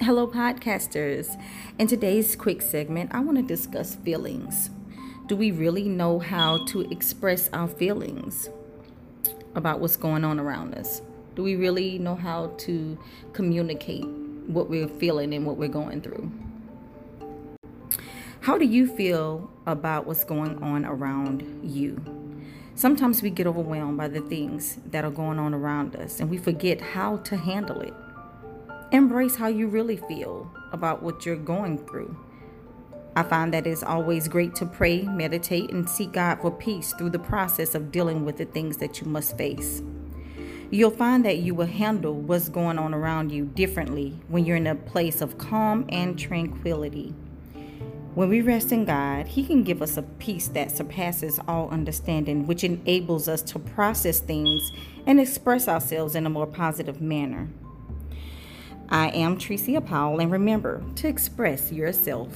Hello, podcasters. In today's quick segment, I want to discuss feelings. Do we really know how to express our feelings about what's going on around us? Do we really know how to communicate what we're feeling and what we're going through? How do you feel about what's going on around you? Sometimes we get overwhelmed by the things that are going on around us and we forget how to handle it. Embrace how you really feel about what you're going through. I find that it's always great to pray, meditate, and seek God for peace through the process of dealing with the things that you must face. You'll find that you will handle what's going on around you differently when you're in a place of calm and tranquility. When we rest in God, He can give us a peace that surpasses all understanding, which enables us to process things and express ourselves in a more positive manner. I am Trecia Powell, and remember to express yourself.